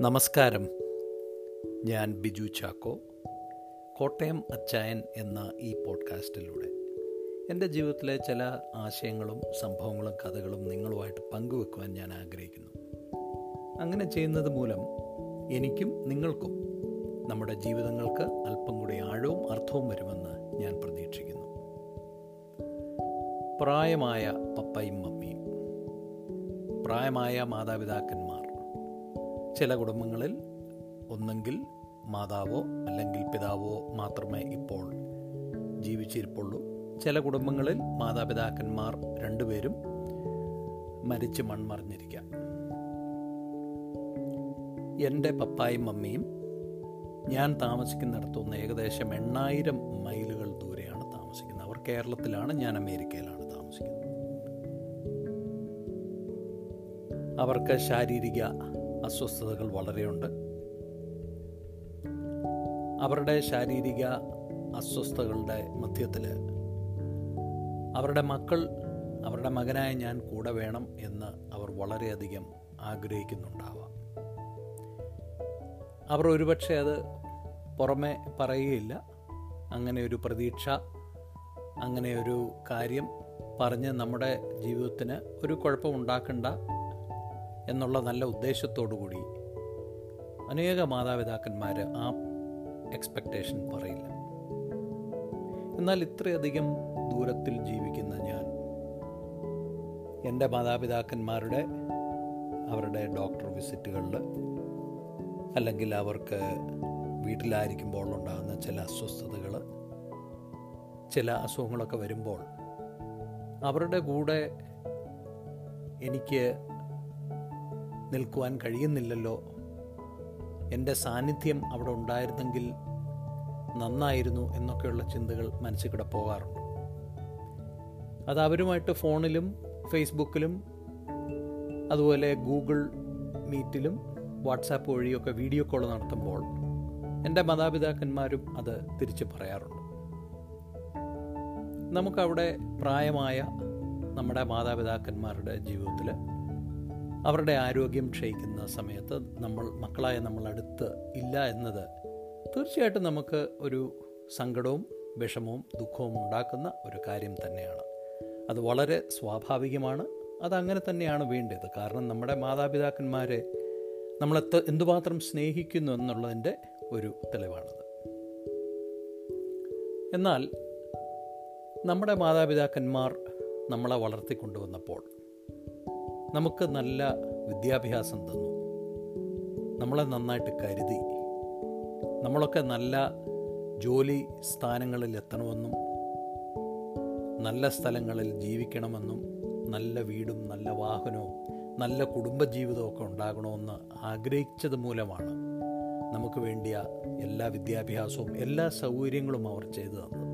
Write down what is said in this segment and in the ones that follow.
നമസ്കാരം. ഞാൻ ബിജു ചാക്കോ കോട്ടയം അച്ചായൻ എന്ന ഈ പോഡ്കാസ്റ്റിലൂടെ. എന്റെ ജീവിതത്തിലെ ചില ആശയങ്ങളും സംഭവങ്ങളും കഥകളും നിങ്ങളുമായിട്ട് പങ്കുവെക്കുവാൻ ഞാൻ ആഗ്രഹിക്കുന്നു. അങ്ങനെ ചെയ്യുന്നത് മൂലം എനിക്കും നിങ്ങൾക്കും നമ്മുടെ ജീവിതങ്ങൾക്ക് അല്പം കൂടി ആഴവും അർത്ഥവും വരുമെന്ന് ഞാൻ പ്രതീക്ഷിക്കുന്നു. പ്രായമായ പപ്പയും മമ്മിയും പ്രായമായ മാതാപിതാക്കന്മാർ ചില കുടുംബങ്ങളിൽ ഒന്നെങ്കിൽ മാതാവോ അല്ലെങ്കിൽ പിതാവോ മാത്രമേ ഇപ്പോൾ ജീവിച്ചിരിപ്പുള്ളൂ. ചില കുടുംബങ്ങളിൽ മാതാപിതാക്കന്മാർ രണ്ടുപേരും മരിച്ച് മൺമറിഞ്ഞിരിക്കാം. എന്റെ പപ്പായും മമ്മിയും ഞാൻ താമസിക്കുന്നിടത്തുനിന്ന് ഏകദേശം എണ്ണായിരം മൈലുകൾ ദൂരെയാണ് താമസിക്കുന്നത്. അവർ കേരളത്തിലാണ് ഞാൻ അമേരിക്കയിലാണ് താമസിക്കുന്നത്. അവർക്ക് ശാരീരിക അസ്വസ്ഥതകൾ വളരെയുണ്ട്. അവരുടെ ശാരീരിക അസ്വസ്ഥതകളുടെ മധ്യത്തിൽ അവരുടെ മക്കൾ അവരുടെ മകനായ ഞാൻ കൂടെ വേണം എന്ന് അവർ വളരെയധികം ആഗ്രഹിക്കുന്നുണ്ടാവാം. അവർ ഒരുപക്ഷെ അത് പുറമെ പറയുകയില്ല. അങ്ങനെ ഒരു പ്രതീക്ഷ അങ്ങനെ ഒരു കാര്യം പറഞ്ഞ് നമ്മുടെ ജീവിതത്തിന് ഒരു കുഴപ്പമുണ്ടാക്കണ്ട എന്നുള്ള നല്ല ഉദ്ദേശത്തോടു കൂടി അനേക മാതാപിതാക്കന്മാർ ആ എക്സ്പെക്റ്റേഷൻ പറയില്ല. എന്നാൽ ഇത്രയധികം ദൂരത്തിൽ ജീവിക്കുന്ന ഞാൻ എന്റെ മാതാപിതാക്കന്മാരുടെ അവരുടെ ഡോക്ടർ വിസിറ്റുകളിൽ അല്ലെങ്കിൽ അവർക്ക് വീട്ടിലായിരിക്കുമ്പോൾ ഉണ്ടാകുന്ന ചില അസ്വസ്ഥതകൾ ചില അസുഖങ്ങളൊക്കെ വരുമ്പോൾ അവരുടെ കൂടെ എനിക്ക് നിൽക്കുവാൻ കഴിയുന്നില്ലല്ലോ. എന്റെ സാന്നിധ്യം അവിടെ ഉണ്ടായിരുന്നെങ്കിൽ നന്നായിരുന്നു എന്നൊക്കെയുള്ള ചിന്തകൾ മനസ്സിൽ കൂടെ പോകാറുണ്ട്. അത് അവരുമായിട്ട് ഫോണിലും ഫേസ്ബുക്കിലും അതുപോലെ ഗൂഗിൾ മീറ്റിലും വാട്സാപ്പ് വഴിയൊക്കെ വീഡിയോ കോൾ നടത്തുമ്പോൾ എന്റെ മാതാപിതാക്കന്മാരും അത് തിരിച്ച് പറയാറുണ്ട്. നമുക്കവിടെ പ്രായമായ നമ്മുടെ മാതാപിതാക്കന്മാരുടെ ജീവിതത്തിൽ അവരുടെ ആരോഗ്യം ക്ഷയിക്കുന്ന സമയത്ത് നമ്മൾ മക്കളായ നമ്മൾ അടുത്ത് ഇല്ല എന്നത് തീർച്ചയായിട്ടും നമുക്ക് ഒരു സങ്കടവും വിഷമവും ദുഃഖവും ഉണ്ടാക്കുന്ന ഒരു കാര്യം തന്നെയാണ്. അത് വളരെ സ്വാഭാവികമാണ്. അതങ്ങനെ തന്നെയാണ് വേണ്ടത്. കാരണം നമ്മുടെ മാതാപിതാക്കന്മാരെ നമ്മളെ എന്തുമാത്രം സ്നേഹിക്കുന്നു എന്നുള്ളതിന്റെ ഒരു തെളിവാണത്. എന്നാൽ നമ്മുടെ മാതാപിതാക്കന്മാർ നമ്മളെ വളർത്തിക്കൊണ്ടുവന്നപ്പോൾ നമുക്ക് നല്ല വിദ്യാഭ്യാസം തന്നു. നമ്മളെ നന്നായിട്ട് കരുതി. നമ്മളൊക്കെ നല്ല ജോലി സ്ഥാനങ്ങളിൽ എത്തണമെന്നും നല്ല സ്ഥലങ്ങളിൽ ജീവിക്കണമെന്നും നല്ല വീടും നല്ല വാഹനവും നല്ല കുടുംബജീവിതമൊക്കെ ഉണ്ടാകണമെന്ന് ആഗ്രഹിച്ചത് മൂലമാണ് നമുക്ക് വേണ്ടിയ എല്ലാ വിദ്യാഭ്യാസവും എല്ലാ സൗകര്യങ്ങളും അവർ ചെയ്തു തന്നത്.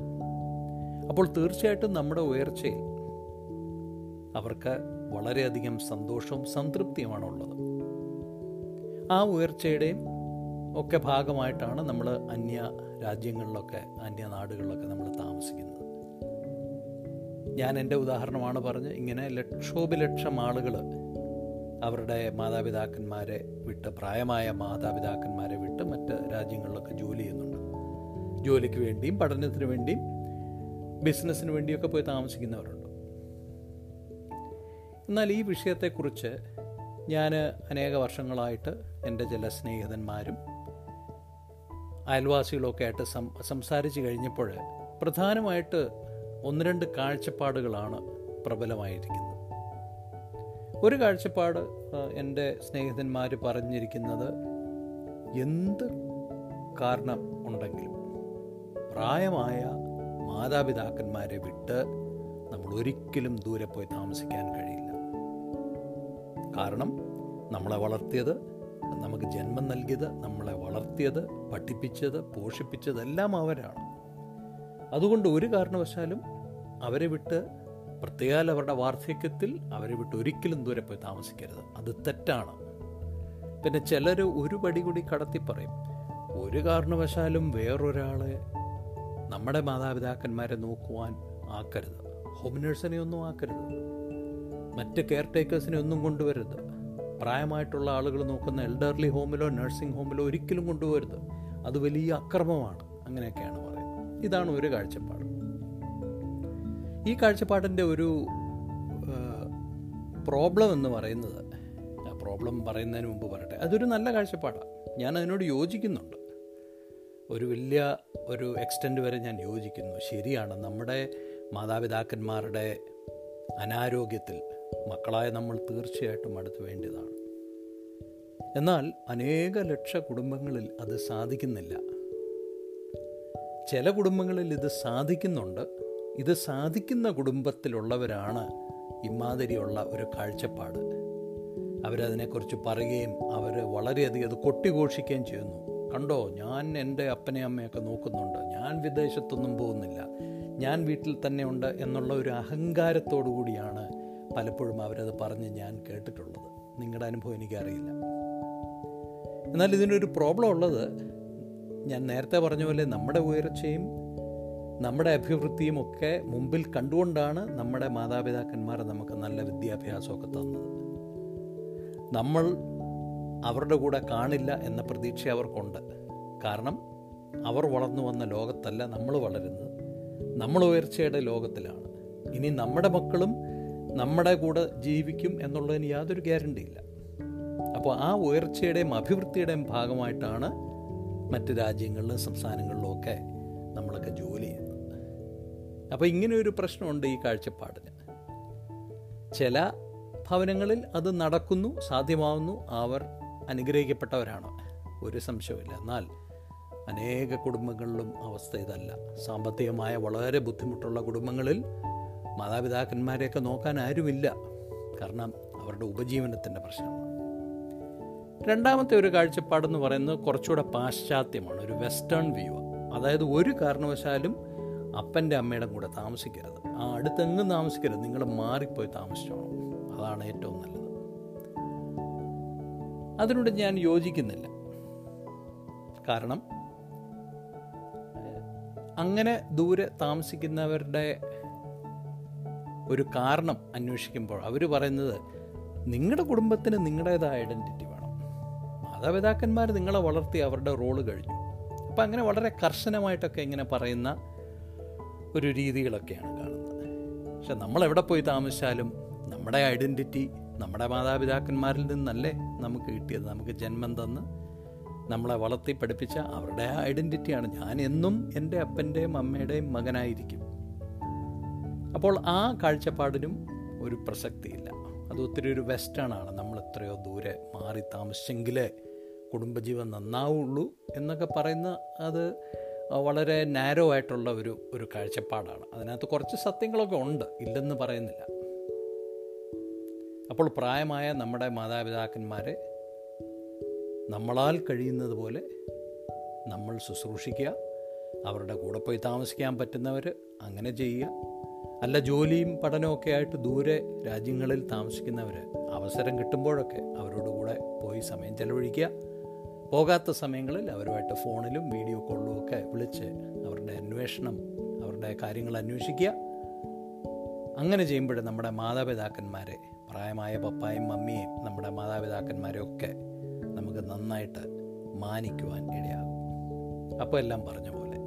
അപ്പോൾ തീർച്ചയായിട്ടും നമ്മുടെ ഉയർച്ചയിൽ അവർക്ക് വളരെയധികം സന്തോഷവും സംതൃപ്തിയുമാണ് ഉള്ളത് ആ ഉയർച്ചയുടെയും ഒക്കെ ഭാഗമായിട്ടാണ് നമ്മൾ അന്യ രാജ്യങ്ങളിലൊക്കെ അന്യ നാടുകളിലൊക്കെ നമ്മൾ താമസിക്കുന്നത്. ഞാൻ എന്റെ ഉദാഹരണമാണ് പറഞ്ഞ് ഇങ്ങനെ ലക്ഷോപലക്ഷം ആളുകൾ അവരുടെ മാതാപിതാക്കന്മാരെ വിട്ട് പ്രായമായ മാതാപിതാക്കന്മാരെ വിട്ട് മറ്റ് രാജ്യങ്ങളിലൊക്കെ ജോലി ചെയ്യുന്നുണ്ട്. ജോലിക്ക് വേണ്ടിയും പഠനത്തിന് വേണ്ടിയും ബിസിനസ്സിന് വേണ്ടിയൊക്കെ പോയി താമസിക്കുന്നവരുണ്ട്. എന്നാൽ ഈ വിഷയത്തെക്കുറിച്ച് ഞാൻ അനേക വർഷങ്ങളായിട്ട് എന്റെ ചില സ്നേഹിതന്മാരും അയൽവാസികളൊക്കെ ആയിട്ട് സം സംസാരിച്ച് കഴിഞ്ഞപ്പോൾ പ്രധാനമായിട്ട് ഒന്ന് രണ്ട് കാഴ്ചപ്പാടുകളാണ് പ്രബലമായിരിക്കുന്നത്. ഒരു കാഴ്ചപ്പാട് എന്റെ സ്നേഹിതന്മാർ പറഞ്ഞിരിക്കുന്നത് എന്ത് കാരണം ഉണ്ടെങ്കിലും പ്രായമായ മാതാപിതാക്കന്മാരെ വിട്ട് നമ്മൾ ഒരിക്കലും ദൂരെ പോയി താമസിക്കാൻ കഴിയില്ല. കാരണം നമ്മളെ വളർത്തിയത് നമുക്ക് ജന്മം നൽകിയത് നമ്മളെ വളർത്തിയത് പഠിപ്പിച്ചത് പോഷിപ്പിച്ചത് എല്ലാം അവരാണ്. അതുകൊണ്ട് ഒരു കാരണവശാലും അവരെ വിട്ട് പ്രത്യേകാൽ അവരുടെ വാർദ്ധക്യത്തിൽ അവരെ വിട്ട് ഒരിക്കലും ദൂരെ പോയി താമസിക്കരുത്. അത് തെറ്റാണ്. പിന്നെ ചിലർ ഒരു പടി കൂടി കടത്തി പറയും ഒരു കാരണവശാലും വേറൊരാളെ നമ്മുടെ മാതാപിതാക്കന്മാരെ നോക്കുവാൻ ആക്കരുത്. ഹോം നേഴ്സിനെ ഒന്നും ആക്കരുത്. മറ്റ് കെയർ ടേക്കേഴ്സിനെ ഒന്നും കൊണ്ടുവരരുത്. പ്രായമായിട്ടുള്ള ആളുകൾ നോക്കുന്ന എൽഡർലി ഹോമിലോ നഴ്സിംഗ് ഹോമിലോ ഒരിക്കലും കൊണ്ടുപോകരുത്. അത് വലിയ അക്രമമാണ്. അങ്ങനെയൊക്കെയാണ് പറയുന്നത്. ഇതാണ് ഒരു കാഴ്ചപ്പാട്. ഈ കാഴ്ചപ്പാടിന്റെ ഒരു പ്രോബ്ലം എന്ന് പറയുന്നത് പ്രോബ്ലം പറയുന്നതിന് മുമ്പ് പറയട്ടെ അതൊരു നല്ല കാഴ്ചപ്പാടാണ് ഞാൻ അതിനോട് യോജിക്കുന്നുണ്ട്. ഒരു വലിയ ഒരു എക്സ്റ്റെന്റ് വരെ ഞാൻ യോജിക്കുന്നു. ശരിയാണ് നമ്മുടെ മാതാപിതാക്കന്മാരുടെ അനാരോഗ്യത്തിൽ മക്കളായ നമ്മൾ തീർച്ചയായിട്ടും അടുത്ത് വേണ്ടതാണ്. എന്നാൽ അനേക ലക്ഷ കുടുംബങ്ങളിൽ അത് സാധിക്കുന്നില്ല. ചില കുടുംബങ്ങളിൽ ഇത് സാധിക്കുന്നുണ്ട്. ഇത് സാധിക്കുന്ന കുടുംബത്തിലുള്ളവരാണ് ഇമാതിരിയുള്ള ഒരു കാഴ്ചപ്പാട്. അവരതിനെക്കുറിച്ച് പറയുകയും അവർ വളരെയധികം അത് കൊട്ടിഘോഷിക്കുകയും ചെയ്യുന്നു. കണ്ടോ ഞാൻ എന്റെ അപ്പനെയും അമ്മയൊക്കെ നോക്കുന്നുണ്ട്. ഞാൻ വിദേശത്തൊന്നും പോകുന്നില്ല. ഞാൻ വീട്ടിൽ തന്നെ ഉണ്ട് എന്നുള്ള ഒരു അഹങ്കാരത്തോടു കൂടിയാണ് പലപ്പോഴും അവരത് പറഞ്ഞ് ഞാൻ കേട്ടിട്ടുള്ളത്. നിങ്ങളുടെ അനുഭവം എനിക്കറിയില്ല. എന്നാൽ ഇതിനൊരു പ്രോബ്ലം ഉള്ളത് ഞാൻ നേരത്തെ പറഞ്ഞ പോലെ നമ്മുടെ ഉയർച്ചയും നമ്മുടെ അഭിവൃദ്ധിയും ഒക്കെ മുമ്പിൽ കണ്ടുകൊണ്ടാണ് നമ്മുടെ മാതാപിതാക്കന്മാർ നമുക്ക് നല്ല വിദ്യാഭ്യാസമൊക്കെ തന്നത്. നമ്മൾ അവരുടെ കൂടെ കാണില്ല എന്ന പ്രതീക്ഷ അവർക്കുണ്ട്. കാരണം അവർ വളർന്നു വന്ന ലോകത്തല്ല നമ്മൾ വളരുന്നത്. നമ്മൾ ഉയർച്ചയുടെ ലോകത്തിലാണ്. ഇനി നമ്മുടെ മക്കളും നമ്മുടെ കൂടെ ജീവിക്കും എന്നുള്ളതിന് യാതൊരു ഗ്യാരണ്ടിയില്ല. അപ്പോൾ ആ ഉയർച്ചയുടെയും അഭിവൃദ്ധിയുടെയും ഭാഗമായിട്ടാണ് മറ്റ് രാജ്യങ്ങളിലും സംസ്ഥാനങ്ങളിലും ഒക്കെ നമ്മളൊക്കെ ജോലി ചെയ്യുന്നത്. അപ്പോൾ ഇങ്ങനെ ഒരു പ്രശ്നമുണ്ട് ഈ കാഴ്ചപ്പാടിന്. ചില ഭവനങ്ങളിൽ അത് നടക്കുന്നു സാധ്യമാവുന്നു അവർ അനുഗ്രഹിക്കപ്പെട്ടവരാണ്. ഒരു സംശയമില്ല എന്നാൽ അനേക കുടുംബങ്ങളിലും അവസ്ഥ ഇതല്ല. സാമ്പത്തികമായ വളരെ ബുദ്ധിമുട്ടുള്ള കുടുംബങ്ങളിൽ മാതാപിതാക്കന്മാരെയൊക്കെ നോക്കാൻ ആരുമില്ല. കാരണം അവരുടെ ഉപജീവനത്തിന്റെ പ്രശ്നമാണ് രണ്ടാമത്തെ ഒരു കാഴ്ചപ്പാടെന്ന് പറയുന്നത് കുറച്ചുകൂടെ പാശ്ചാത്യമാണ് ഒരു വെസ്റ്റേൺ വ്യൂ. അതായത് ഒരു കാരണവശാലും അപ്പന്റെ അമ്മയുടെ കൂടെ താമസിക്കരുത്. ആ അടുത്തെങ്ങും താമസിക്കരുത് നിങ്ങൾ മാറിപ്പോയി താമസിച്ചോണം അതാണ് ഏറ്റവും നല്ലത്. അതിനോട് ഞാൻ യോജിക്കുന്നില്ല. കാരണം അങ്ങനെ ദൂരെ താമസിക്കുന്നവരുടെ ഒരു കാരണം അന്വേഷിക്കുമ്പോൾ അവർ പറയുന്നത് നിങ്ങളുടെ കുടുംബത്തിന് നിങ്ങളുടേതായ ഐഡന്റിറ്റി വേണം. മാതാപിതാക്കന്മാർ നിങ്ങളെ വളർത്തി അവരുടെ റോൾ കഴിഞ്ഞു. അപ്പം അങ്ങനെ വളരെ കർശനമായിട്ടൊക്കെ ഇങ്ങനെ പറയുന്ന ഒരു രീതികളൊക്കെയാണ് കാണുന്നത്. പക്ഷെ നമ്മൾ എവിടെ പോയി താമസിച്ചാലും നമ്മുടെ ഐഡന്റിറ്റി നമ്മുടെ മാതാപിതാക്കന്മാരിൽ നിന്നല്ലേ നമുക്ക് കിട്ടിയത്. നമുക്ക് ജന്മം തന്ന് നമ്മളെ വളർത്തി പഠിപ്പിച്ച അവരുടെ ഐഡന്റിറ്റിയാണ് ഞാൻ എന്നും എന്റെ അപ്പന്റെയും അമ്മയുടെയും മകനായിരിക്കും. അപ്പോൾ ആ കാഴ്ചപ്പാടിനും ഒരു പ്രസക്തിയില്ല. അത് ഒത്തിരി ഒരു വെസ്റ്റേൺ ആണ്. നമ്മൾ എത്രയോ ദൂരെ മാറി താമസിച്ചെങ്കിലേ കുടുംബജീവൻ നന്നാവുള്ളൂ എന്നൊക്കെ പറയുന്ന അത് വളരെ നാരോ ആയിട്ടുള്ള ഒരു ഒരു കാഴ്ചപ്പാടാണ്. അതിനകത്ത് കുറച്ച് സത്യങ്ങളൊക്കെ ഉണ്ട്. ഇല്ലെന്ന് പറയുന്നില്ല. അപ്പോൾ പ്രായമായ നമ്മുടെ മാതാപിതാക്കന്മാരെ നമ്മളാൽ കഴിയുന്നത് പോലെ നമ്മൾ ശുശ്രൂഷിക്കുക അവരുടെ കൂടെ പോയി താമസിക്കാൻ പറ്റുന്നവർ അങ്ങനെ ചെയ്യുക അല്ല ജോലിയും പഠനമൊക്കെ ആയിട്ട് ദൂരെ രാജ്യങ്ങളിൽ താമസിക്കുന്നവർ അവസരം കിട്ടുമ്പോഴൊക്കെ അവരോട് കൂടെ പോയി സമയം ചെലവഴിക്കുക. പോകാത്ത സമയങ്ങളിൽ അവരുമായിട്ട് ഫോണിലും വീഡിയോ കോളിലും ഒക്കെ വിളിച്ച് അവരുടെ അന്വേഷണം അവരുടെ കാര്യങ്ങൾ അന്വേഷിക്കുക. അങ്ങനെ ചെയ്യുമ്പോൾ നമ്മുടെ മാതാപിതാക്കന്മാരെ പ്രായമായ പപ്പായും മമ്മിയും നമ്മുടെ മാതാപിതാക്കന്മാരെയൊക്കെ നമുക്ക് നന്നായിട്ട് മാനിക്കുവാൻ ഇടയാകും. അപ്പോൾ എല്ലാം പറഞ്ഞ പോലെ